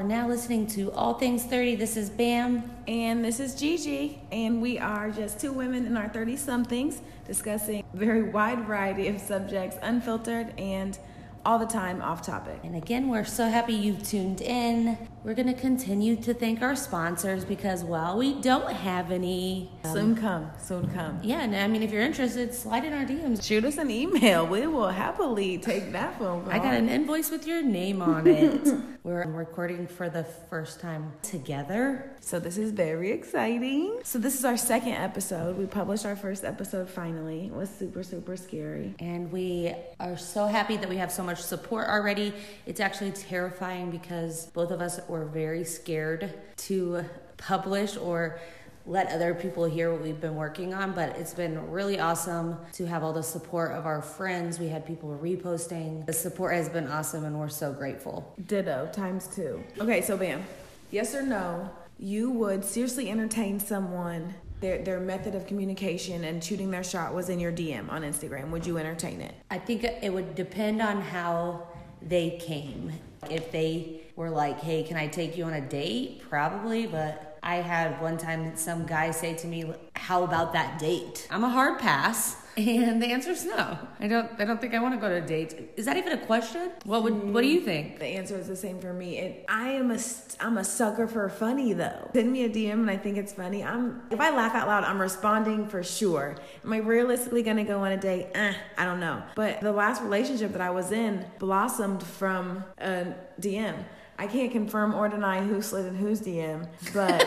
are now listening to All Things 30. This is Bam. And this is Gigi, and we are just two women in our 30 somethings discussing a very wide variety of subjects, unfiltered and all the time off topic. And again, we're so happy you've tuned in. We're going to continue to thank our sponsors because well, we don't have any. um, Soon come, soon come. yeah, and I mean, if you're interested, slide in our DMs. Shoot us an email. We will happily take that phone call. I got an invoice with your name on it. we're recording for the first time together. So this is very exciting. So this is our second episode. We published our first episode finally. It was super, super scary. And we are so happy that we have so much support already. It's actually terrifying because both of us were very scared to publish or let other people hear what we've been working on, but it's been really awesome to have all the support of our friends. We had people reposting. The support has been awesome and we're so grateful. Ditto times two. Okay, so bam. Yes or no? You would seriously entertain someone. Their, their method of communication and shooting their shot was in your DM on Instagram. Would you entertain it? I think it would depend on how they came. If they were like, hey, can I take you on a date? Probably, but I had one time some guy say to me, how about that date? I'm a hard pass. And the answer is no. I don't I don't think I want to go to a date. Is that even a question? What would what do you think? The answer is the same for me. And I am a I'm a sucker for funny though. Send me a DM and I think it's funny. I'm if I laugh out loud, I'm responding for sure. Am I realistically gonna go on a date? Eh, I don't know. But the last relationship that I was in blossomed from a DM. I can't confirm or deny who slid in whose DM, but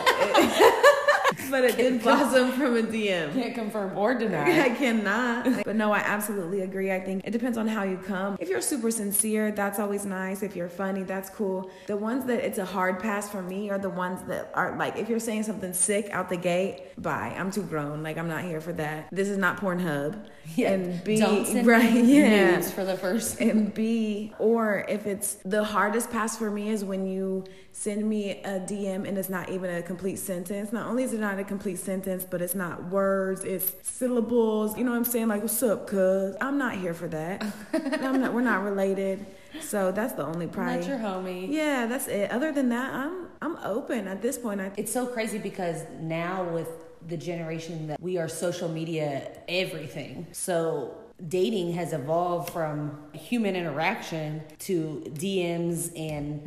but it did blossom from a DM. Can't confirm or deny. I cannot. But no, I absolutely agree. I think it depends on how you come. If you're super sincere, that's always nice. If you're funny, that's cool. The ones that it's a hard pass for me are the ones that are like, if you're saying something sick out the gate, bye. I'm too grown. Like, I'm not here for that. This is not Pornhub. Yeah. And B, right, yeah. for the first And B, or if it's the hardest pass for me is when you send me a DM and it's not even a complete sentence. Not only is it not a complete sentence, but it's not words, it's syllables. You know what I'm saying? Like, what's up, cuz? I'm not here for that. I'm not, we're not related. So that's the only probably. Not your homie. Yeah, that's it. Other than that, I'm I'm open at this point. I It's so crazy because now with the generation that we are social media everything. So dating has evolved from human interaction to DMs and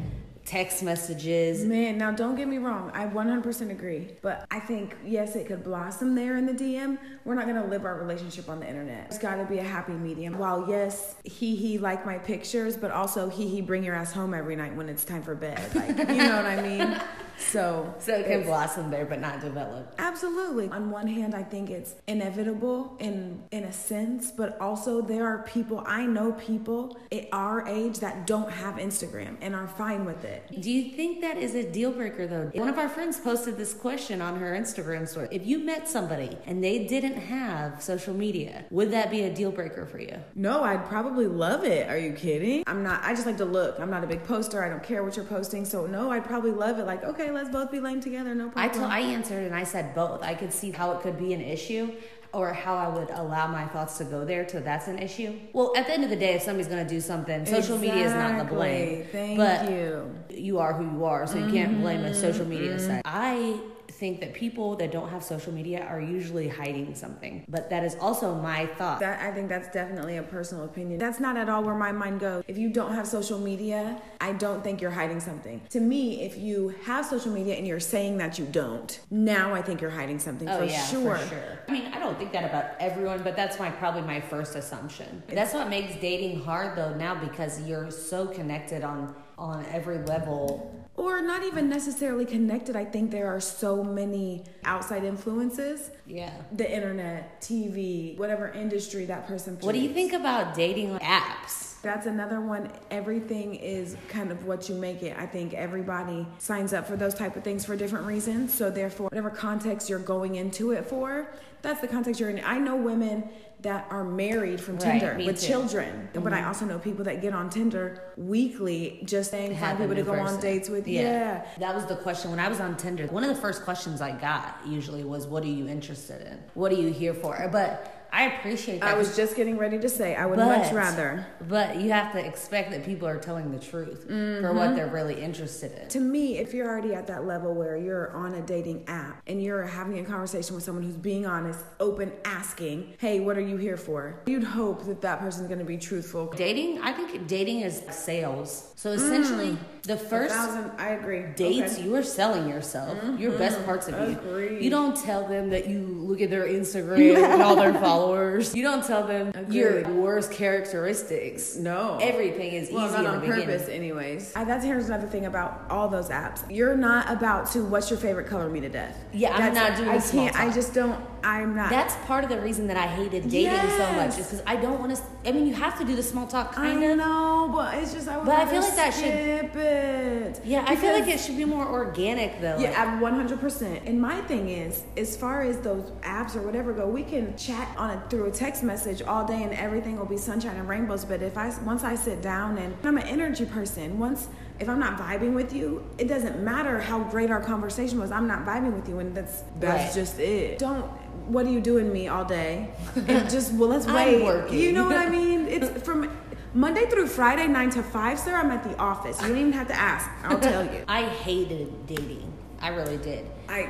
text messages. Man, now don't get me wrong. I 100% agree. But I think, yes, it could blossom there in the DM. We're not going to live our relationship on the internet. It's got to be a happy medium. While, yes, he, he like my pictures, but also he, he bring your ass home every night when it's time for bed. Like, you know what I mean? So, So it can blossom there but not develop. Absolutely. On one hand, I think it's inevitable in in a sense, but also there are people I know people at our age that don't have Instagram and are fine with it. Do you think that is a deal breaker though? One of our friends posted this question on her Instagram story. If you met somebody and they didn't have social media, would that be a deal breaker for you? No, I'd probably love it. Are you kidding? I'm not. I just like to look. I'm not a big poster. I don't care what you're posting. So no, I'd probably love it. Like, okay, let's both be lame together. No I told, I answered and I said both. I could see how it could be an issue or how I would allow my thoughts to go there so that's an issue. Well, at the end of the day, if somebody's going to do something, social media is not the blame. Exactly. Thank but you. you are who you are, so you can't blame a social media mm-hmm. site. I think that people that don't have social media are usually hiding something. But that is also my thought. That I think that's definitely a personal opinion. That's not at all where my mind goes. If you don't have social media, I don't think you're hiding something. To me, if you have social media and you're saying that you don't, now I think you're hiding something Oh for yeah, sure. for sure. I mean, I don't think that about everyone, but that's my probably my first assumption. That's what makes dating hard though now because you're so connected on on every level. Or not even necessarily connected. I think there are so many outside influences. Yeah. The internet, TV, whatever industry that person What do you think about dating apps? That's another one. Everything is kind of what you make it. I think everybody signs up for those type of things for different reasons. So therefore, whatever context you're going into it for, that's the context you're in. I know women that are married from Right, Tinder with too. children, but I mm-hmm. also know people that get on Tinder weekly just saying find people to go on dates with. You. Yeah. That was the question when I was on Tinder. One of the first questions I got usually was, "What are you interested in? What are you here for?" But I appreciate that. I was just getting ready to say I would But- much rather. But you have to expect that people are telling the truth for Mm-hmm. what they're really interested in. To me, if you're already at that level where you're on a dating app and you're having a conversation with someone who's being honest, open, asking, "Hey, what are you here for?" You'd hope that that person's going to be truthful. Dating, I think dating is sales. So essentially, the first thousand, I agree. dates, Okay. you are selling yourself, your best parts of you. You don't tell them that you look at their Instagram and all their followers. You don't tell them your worst characteristics. No. Everything is Well, easy not on the beginning. purpose, anyways. I, that's here's another thing about all those apps. You're not about to what's your favorite color me to death. Yeah, I'm not doing I can't. I talk. just don't. I'm not. That's part of the reason that I hated dating so much is because I don't want to. I mean, you have to do the small talk, kind I of. know, but it's just I would But I feel like that should- it. Yeah, I feel like it should be more organic though. Yeah, like- I'm 100%. And my thing is, as far as those apps or whatever go, we can chat on it through a text message all day and everything will be sunshine and rainbows. But if I once I sit down and I'm an energy person, once if I'm not vibing with you, it doesn't matter how great our conversation was. I'm not vibing with you, and that's that's Right. just it. Don't. What are you doing me all day? And just well, let's I'm wait. working. You know what I mean? It's from. Monday through Friday, 9 to 5, sir, I'm at the office. You don't even have to ask. I'll tell you. I hated dating. I really did. I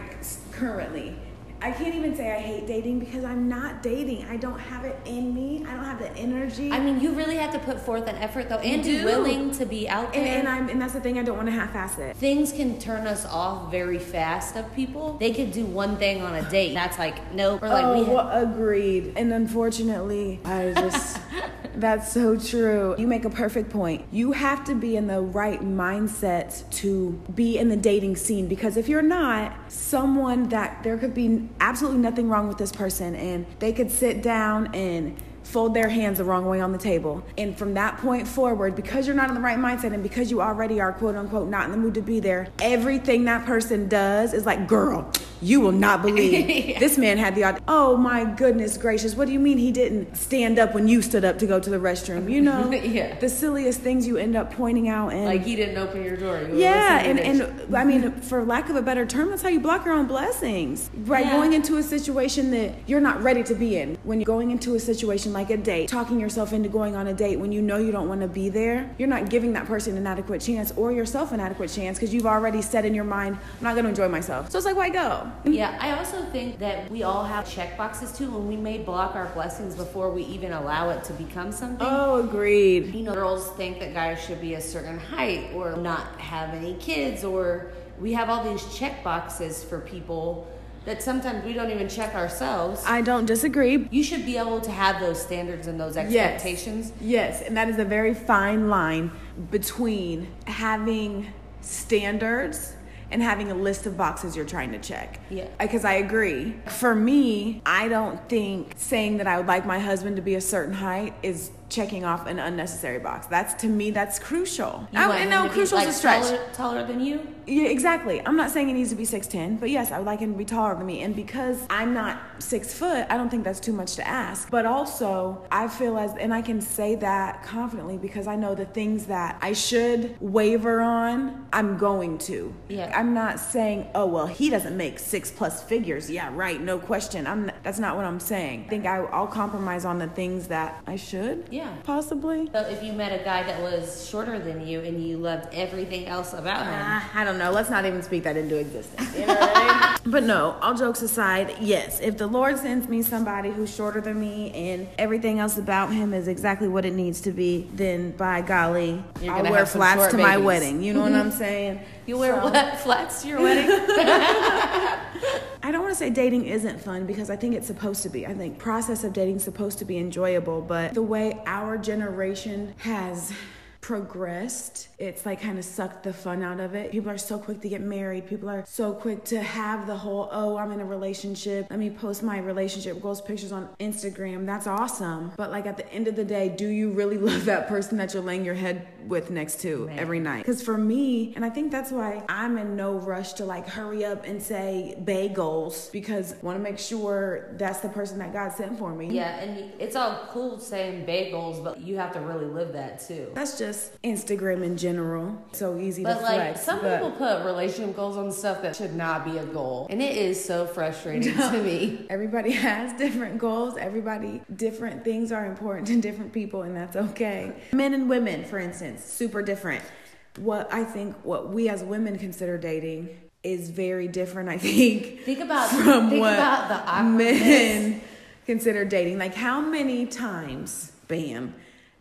currently I can't even say I hate dating because I'm not dating. I don't have it in me. I don't have the energy. I mean, you really have to put forth an effort though, and be willing to be out there. and, and I'm and that's the thing I don't want to half-ass it. Things can turn us off very fast of people. They could do one thing on a date. That's like nope. Or like oh, we agreed. And unfortunately, I just that's so true. You make a perfect point. You have to be in the right mindset to be in the dating scene because if you're not, someone that there could be absolutely nothing wrong with this person and they could sit down and fold their hands the wrong way on the table. And from that point forward, because you're not in the right mindset and because you already are quote unquote not in the mood to be there, everything that person does is like, girl, you will not believe this man had the aud- Oh my goodness gracious. What do you mean he didn't stand up when you stood up to go to the restroom? You know? Yeah. The silliest things you end up pointing out and like he didn't open your door. You yeah, and, and I mean, for lack of a better term, that's how you block your own blessings. Right, Yeah. going into a situation that you're not ready to be in. When you're going into a situation like a date, talking yourself into going on a date when you know you don't want to be there, you're not giving that person an adequate chance or yourself an adequate chance because you've already said in your mind, I'm not going to enjoy myself. So it's like, why go? Mm-hmm. Yeah, I also think that we all have check boxes too, and we may block our blessings before we even allow it to become something. Oh, agreed. You know, girls think that guys should be a certain height or not have any kids, or we have all these check boxes for people that sometimes we don't even check ourselves. I don't disagree. you should be able to have those standards and those expectations. Yes, and that is a very fine line between having standards and having a list of boxes you're trying to check. Yeah. Because I agree. For me, I don't think saying that I would like my husband to be a certain height is checking off an unnecessary box. That's to me, that's crucial. You I, want and him no, crucial like, is a stretch. Taller, taller than you? Yeah, exactly. I'm not saying he needs to be 6'10, but yes, I would like him to be taller than me. And because I'm not six foot, I don't think that's too much to ask. But also, I feel as, and I can say that confidently because I know the things that I should waver on, I'm going to. Yeah. I'm not saying, oh, well, he doesn't make six plus figures. Yeah, right, no question. I'm. That's not what I'm saying. I think I, I'll compromise on the things that I should. Yeah. Possibly. So if you met a guy that was shorter than you and you loved everything else about him, Ah, I don't know. Let's not even speak that into existence. You know what I mean? But no, all jokes aside, yes, if the Lord sends me somebody who's shorter than me and everything else about him is exactly what it needs to be, then by golly, You're I'll wear flats to my wedding. You know what I'm saying? you wear So- what flats to your wedding? I don't want to say dating isn't fun because I think it's supposed to be. I think process of dating is supposed to be enjoyable, but the way our generation has progressed, it's like kind of sucked the fun out of it. People are so quick to get married. People are so quick to have the whole, oh, I'm in a relationship. Let me post my relationship goals pictures on Instagram. That's awesome. But like at the end of the day, do you really love that person that you're laying your head with next to Man. every night. Because for me, and I think that's why I'm in no rush to like hurry up and say bagels because I want to make sure that's the person that God sent for me. Yeah, and it's all cool saying bagels, but you have to really live that too. That's just Instagram in general. So easy but to like, flex. Some but people put relationship goals on stuff that should not be a goal, and it is so frustrating to me. Everybody has different goals. Everybody different things are important to different people, and that's okay. Men and women, for instance, super different. What I think what we as women consider dating is very different. I think. Think about from think what about the men consider dating. Like how many times, bam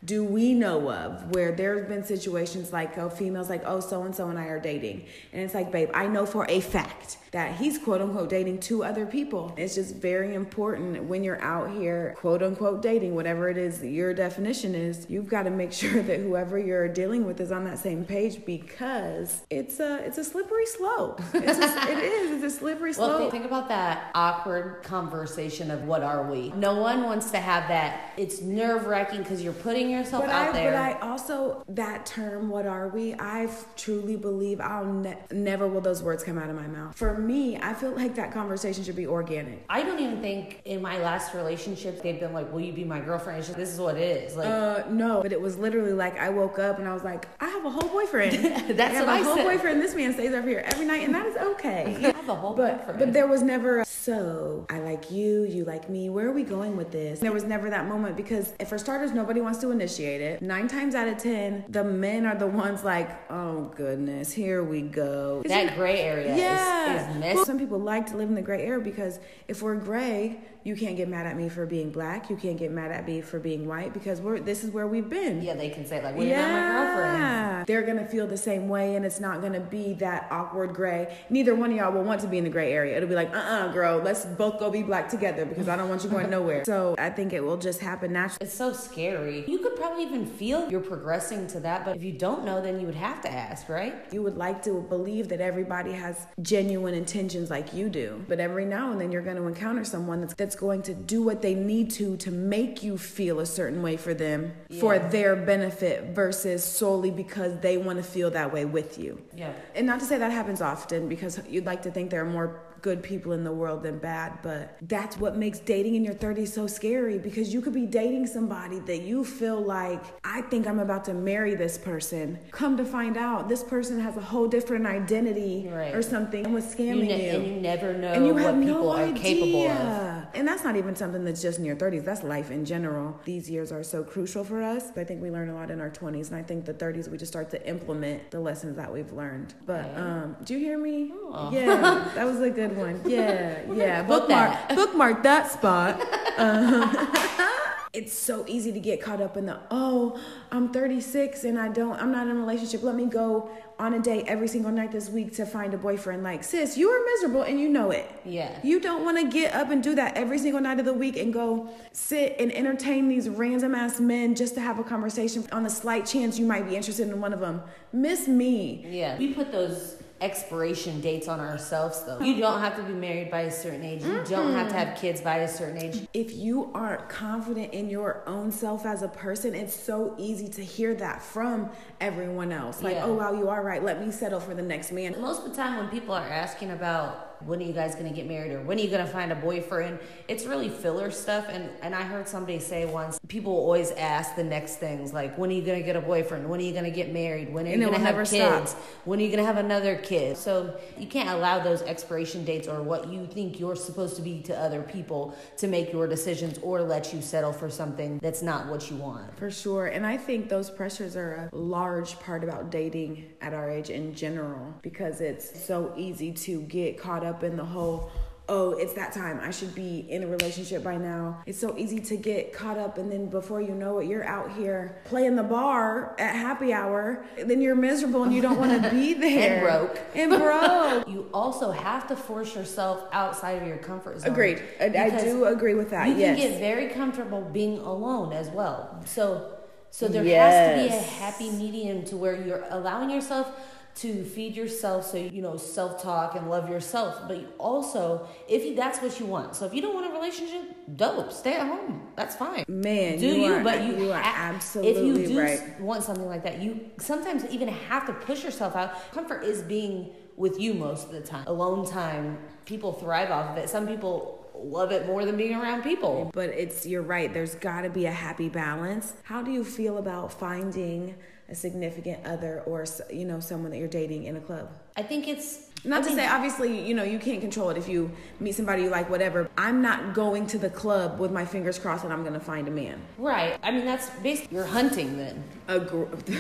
do we know of where there's been situations like oh females like oh so and so and I are dating. And it's like babe I know for a fact that he's quote unquote dating two other people. It's just very important when you're out here quote unquote dating whatever it is your definition is you've got to make sure that whoever you're dealing with is on that same page because it's a it's a slippery slope. It's a, it is it's a slippery slope. Well think about that awkward conversation of what are we? No one wants to have that it's nerve-wracking because you're putting yourself but out I, there. But I also that term, what are we? I truly believe I'll ne- never will those words come out of my mouth. For me, I feel like that conversation should be organic. I don't even think in my last relationship they've been like, "Will you be my girlfriend?" Just, this is what it is. Like, uh, no, but it was literally like I woke up and I was like, I have a whole boyfriend. That's I have what a I whole said. boyfriend. This man stays over here every night, and that is okay. I have a whole but, boyfriend. But there was never. A, so I like you, you like me. Where are we going with this? There was never that moment because, for starters, nobody wants to initiate it. Nine times out of ten, the men are the ones like, oh goodness, here we go. That gray area yeah. is, is. Well, some people like to live in the gray area because if we're gray, you can't get mad at me for being black. You can't get mad at me for being white because we're this is where we've been. Yeah, they can say like, "Well, yeah. you're not my girlfriend." They're gonna feel the same way, and it's not gonna be that awkward gray. Neither one of y'all will want to be in the gray area. It'll be like, "Uh, uh-uh, uh girl, let's both go be black together because I don't want you going nowhere." So I think it will just happen naturally. It's so scary. You could probably even feel you're progressing to that, but if you don't know, then you would have to ask, right? You would like to believe that everybody has genuine intentions like you do, but every now and then you're going to encounter someone that's that's going to do what what they need to to make you feel a certain way for them yeah. for their benefit versus solely because they want to feel that way with you. Yeah. And not to say that happens often because you'd like to think there are more good people in the world than bad, but that's what makes dating in your 30s so scary because you could be dating somebody that you feel like, I think I'm about to marry this person. Come to find out, this person has a whole different identity right. or something and was scamming you, ne- you. And you never know and you what have people no are idea. capable of. And that's not even something that's just in your 30s, that's life in general. These years are so crucial for us. I think we learn a lot in our 20s, and I think the 30s we just start to implement the lessons that we've learned. But um, do you hear me? Oh. Yeah, that was a good one. Yeah, yeah. Bookmark, bookmark that spot. Um, it's so easy to get caught up in the oh, I'm 36 and I don't, I'm not in a relationship. Let me go on a date every single night this week to find a boyfriend. Like, sis, you are miserable and you know it. Yeah. You don't want to get up and do that every single night of the week and go sit and entertain these random ass men just to have a conversation on the slight chance you might be interested in one of them. Miss me. Yeah. We put those expiration dates on ourselves though. You don't have to be married by a certain age. You mm-hmm. don't have to have kids by a certain age. If you aren't confident in your own self as a person, it's so easy to hear that from everyone else. Like, yeah. oh wow, you are right. Let me settle for the next man. Most of the time when people are asking about when are you guys going to get married or when are you going to find a boyfriend? It's really filler stuff and and i heard somebody say once people always ask the next things like when are you going to get a boyfriend? When are you going to get married? When are you going to have kids stop. when are you going to have another kid? So you can't allow those expiration dates or what you think you're supposed to be to other people to make your decisions or let you settle for something that's not what you want. For sure and i think those pressures are a large part about dating at our age in general because it's so easy to get caught up in the whole oh, it's that time. I should be in a relationship by now. It's so easy to get caught up, and then before you know it, you're out here playing the bar at happy hour. Then you're miserable and you don't want to be there. and broke. And broke. you also have to force yourself outside of your comfort zone. Agreed. I, I do agree with that. You yes. can get very comfortable being alone as well. So, so there yes. has to be a happy medium to where you're allowing yourself to feed yourself so you know self-talk and love yourself. But you also if you, that's what you want. So if you don't want a relationship dope. Stay at home. That's fine. Man, do you you, are- but you, you are absolutely if you do right. want something like that you sometimes even have to push yourself out. Comfort is being with you most of the time. Alone time people thrive off of it. Some people love it more than being around people. But it's you're right. There's got to be a happy balance. How do you feel about finding a significant other or you know someone that you're dating in a club? i think it's Not I to say obviously you know you can't control it if you meet somebody you like whatever. I'm not going to the club with my fingers crossed that I'm going to find a man. right i mean that's basically you're hunting then A gr-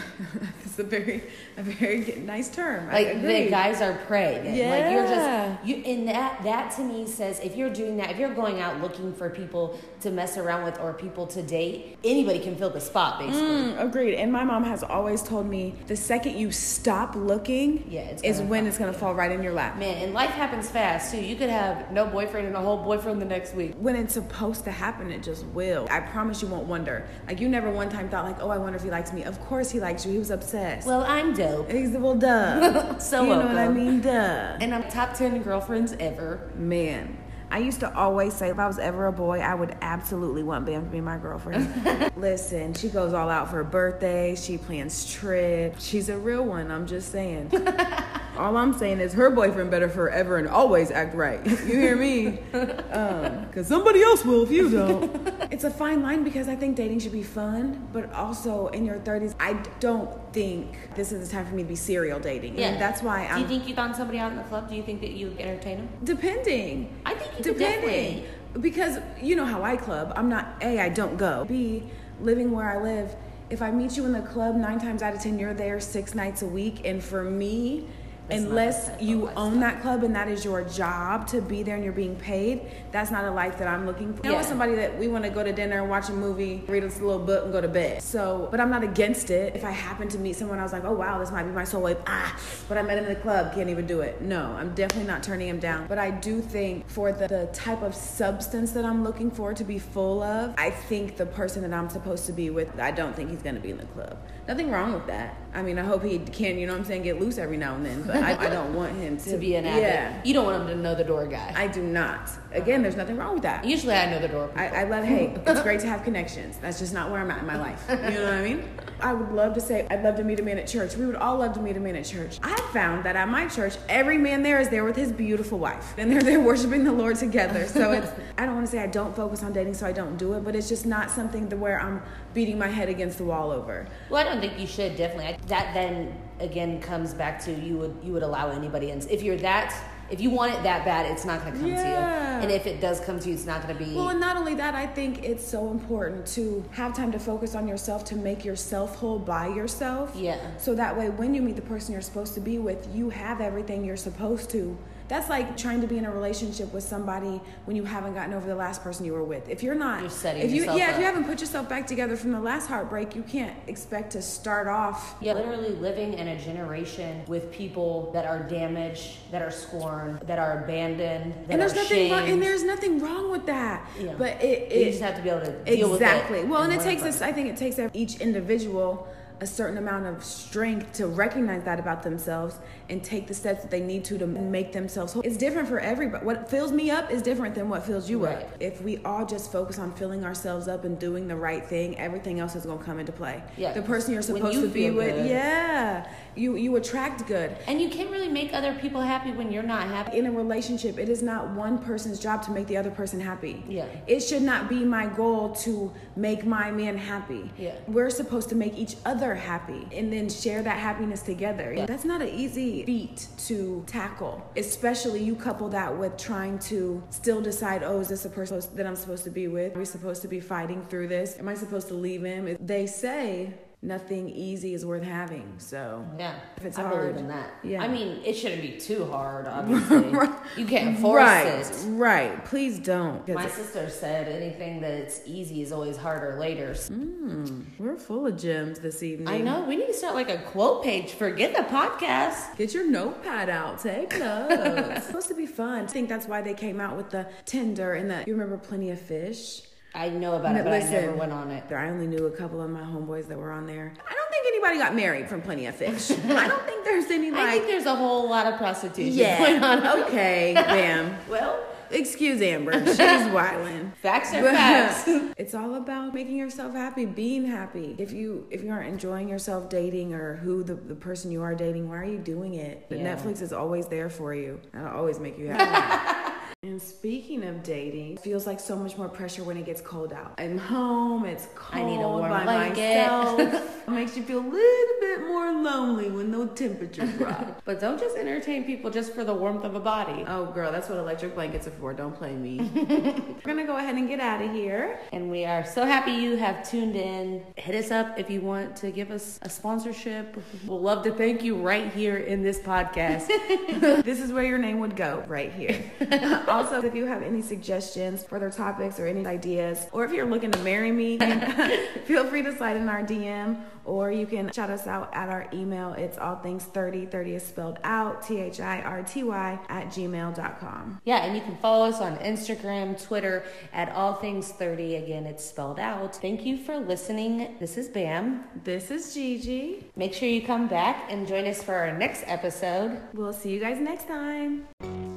That's a very a very nice term. Like the guys are prey then. like you're just you and that that to me says if you're doing that if you're going out looking for people to mess around with or people to date anybody can fill the spot basically Mm, agreed. And my mom has always told me the second you stop looking Yeah, it's is when fall. it's going to fall right in your lap. man and life happens fast too you could have no boyfriend and a whole boyfriend the next week When it's supposed to happen, it just will. I promise you won't wonder. Like you never one time thought like, oh, I wonder if he likes me. Of course he likes you. He was obsessed. well i'm dope He's well, duh. So you know what I mean, duh. and i'm top 10 girlfriends ever Man, I used to always say if I was ever a boy, I would absolutely want Bam to be my girlfriend. Listen, she goes all out for her birthday. She plans trips. She's a real one. I'm just saying. all I'm saying is her boyfriend better forever and always act right. You hear me? Um, because somebody else will if you don't. it's a fine line because I think dating should be fun, but also in your 30s, I don't think this is the time for me to be serial dating. yeah And that's why I'm Do you think you found somebody out in the club do you think that you would entertain them Depending. I think you could Depending. definitely. Because you know how I club. I'm not A, I don't go. B, living where I live, if I meet you in the club, nine times out of ten you're there six nights a week. And for me, That's not unless the type of you own that club and that is your job to be there and you're being paid, that's not a life that I'm looking for. You know, with somebody that we want to go to dinner, watch a movie, read a little book, and go to bed. So, but I'm not against it. If I happen to meet someone, I was like, oh wow, this might be my soulmate. Ah, but I met him in the club, can't even do it. No, I'm definitely not turning him down. But I do think for the, the type of substance that I'm looking for to be full of, I think the person that I'm supposed to be with, I don't think he's going to be in the club. Nothing wrong with that. I mean, I hope he can, you know what I'm saying, get loose every now and then. But I, I don't want him to, to be an addict Yeah, you don't want him to know the door guy I do not. Again, there's nothing wrong with that. usually i know the door. I, I love hey, it's great to have connections. That's just not where I'm at in my life. You know what I mean? I would love to say I'd love to meet a man at church. We would all love to meet a man at church. I found that at my church, every man there is there with his beautiful wife. And they're there worshiping the Lord together. So it's I don't want to say I don't focus on dating, so I don't do it, but it's just not something to where I'm beating my head against the wall over. Well, I don't think you should definitely. I- That then again comes back to you would you would allow anybody in. If you're that, if you want it that bad, it's not going to come to you. And if it does come to you, it's not going to be. Well, and not only that, I think it's so important to have time to focus on yourself to make yourself whole by yourself. Yeah. So that way, when you meet the person you're supposed to be with, you have everything you're supposed to. That's like trying to be in a relationship with somebody when you haven't gotten over the last person you were with. If you're not, You're setting if you, yourself yeah, if you haven't put yourself back together from the last heartbreak, you can't expect to start off. yeah, literally living in a generation with people that are damaged, that are scorned, that are abandoned, that and there's are nothing wrong, and there's nothing wrong with that. Yeah. But it, you it just have to be able to deal exactly. with it. Well, and it learn takes us. I think it takes each individual a certain amount of strength to recognize that about themselves and take the steps that they need to to make themselves whole. It's different for everybody. What fills me up is different than what fills you Right. up. If we all just focus on filling ourselves up and doing the right thing, everything else is going to come into play. Yeah. The person you're supposed you to be with, good. yeah, you you attract good. And you can't really make other people happy when you're not happy. In a relationship, it is not one person's job to make the other person happy. Yeah. It should not be my goal to make my man happy. Yeah. We're supposed to make each other happy and then share that happiness together. Yeah. That's not an easy feat to tackle, especially you couple that with trying to still decide, oh, is this a person that I'm supposed to be with? Are we supposed to be fighting through this? Am I supposed to leave him? They say nothing easy is worth having. So, Yeah, If it's I hard, believe in that. yeah. I mean, it shouldn't be too hard. Obviously, you can't force right, it. right. Please don't. My sister said anything that's easy is always harder later. Hmm, we're full of gems this evening. I know. We need to start like a quote page. Forget the podcast. Get your notepad out. Take notes. it's supposed to be fun. I think that's why they came out with the Tinder and the. You remember Plenty of Fish? I know about it, but I Listen, never went on it. I only knew a couple of my homeboys that were on there. I don't think anybody got married from Plenty of Fish. I don't think there's any I think there's a whole lot of prostitution going on. Okay, bam. Well, excuse Amber. She's wildin'. Facts are facts. it's all about making yourself happy, being happy. If you if you aren't enjoying yourself dating or who the, the person you are dating, why are you doing it? Yeah. Netflix is always there for you. That'll always make you happy. And speaking of dating, it feels like so much more pressure when it gets cold out. I'm home, it's cold I need a warm by blanket. myself. makes you feel a little bit more lonely when the temperature drops. But don't just entertain people just for the warmth of a body. oh girl, that's what electric blankets are for. Don't play me. We're gonna go ahead and get out of here. And we are so happy you have tuned in. Hit us up if you want to give us a sponsorship. We'll love to thank you right here in this podcast. this is where your name would go right here. also, if you have any suggestions, further topics, or any ideas, or if you're looking to marry me, feel free to slide in our DM or you can shout us out at our email. It's all things 30. 30 is spelled out T H I R T Y at gmail.com. yeah, and you can follow us on Instagram, Twitter at all things 30. Again, it's spelled out. Thank you for listening. This is Bam. This is Gigi. Make sure you come back and join us for our next episode. We'll see you guys next time.